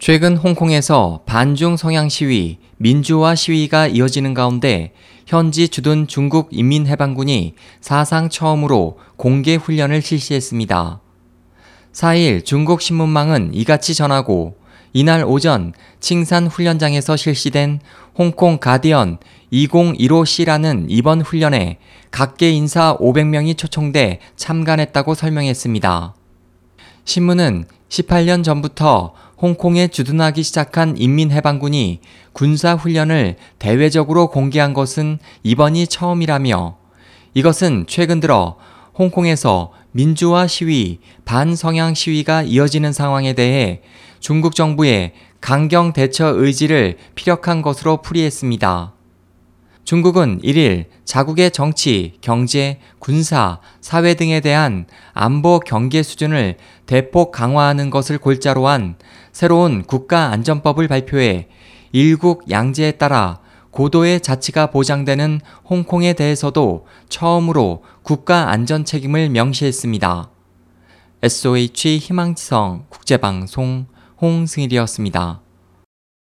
최근 홍콩에서 반중 성향 시위, 민주화 시위가 이어지는 가운데 현지 주둔 중국 인민해방군이 사상 처음으로 공개 훈련을 실시했습니다. 4일 중국 신문망은 이같이 전하고 이날 오전 칭산 훈련장에서 실시된 홍콩 가디언 2015C라는 이번 훈련에 각계 인사 500명이 초청돼 참관했다고 설명했습니다. 신문은 18년 전부터 홍콩에 주둔하기 시작한 인민해방군이 군사훈련을 대외적으로 공개한 것은 이번이 처음이라며 이것은 최근 들어 홍콩에서 민주화 시위, 반성향 시위가 이어지는 상황에 대해 중국 정부의 강경 대처 의지를 피력한 것으로 풀이했습니다. 중국은 1일 자국의 정치, 경제, 군사, 사회 등에 대한 안보 경계 수준을 대폭 강화하는 것을 골자로 한 새로운 국가안전법을 발표해 일국 양제에 따라 고도의 자치가 보장되는 홍콩에 대해서도 처음으로 국가 안전 책임을 명시했습니다. SOH 희망지성 국제방송 홍승일이었습니다.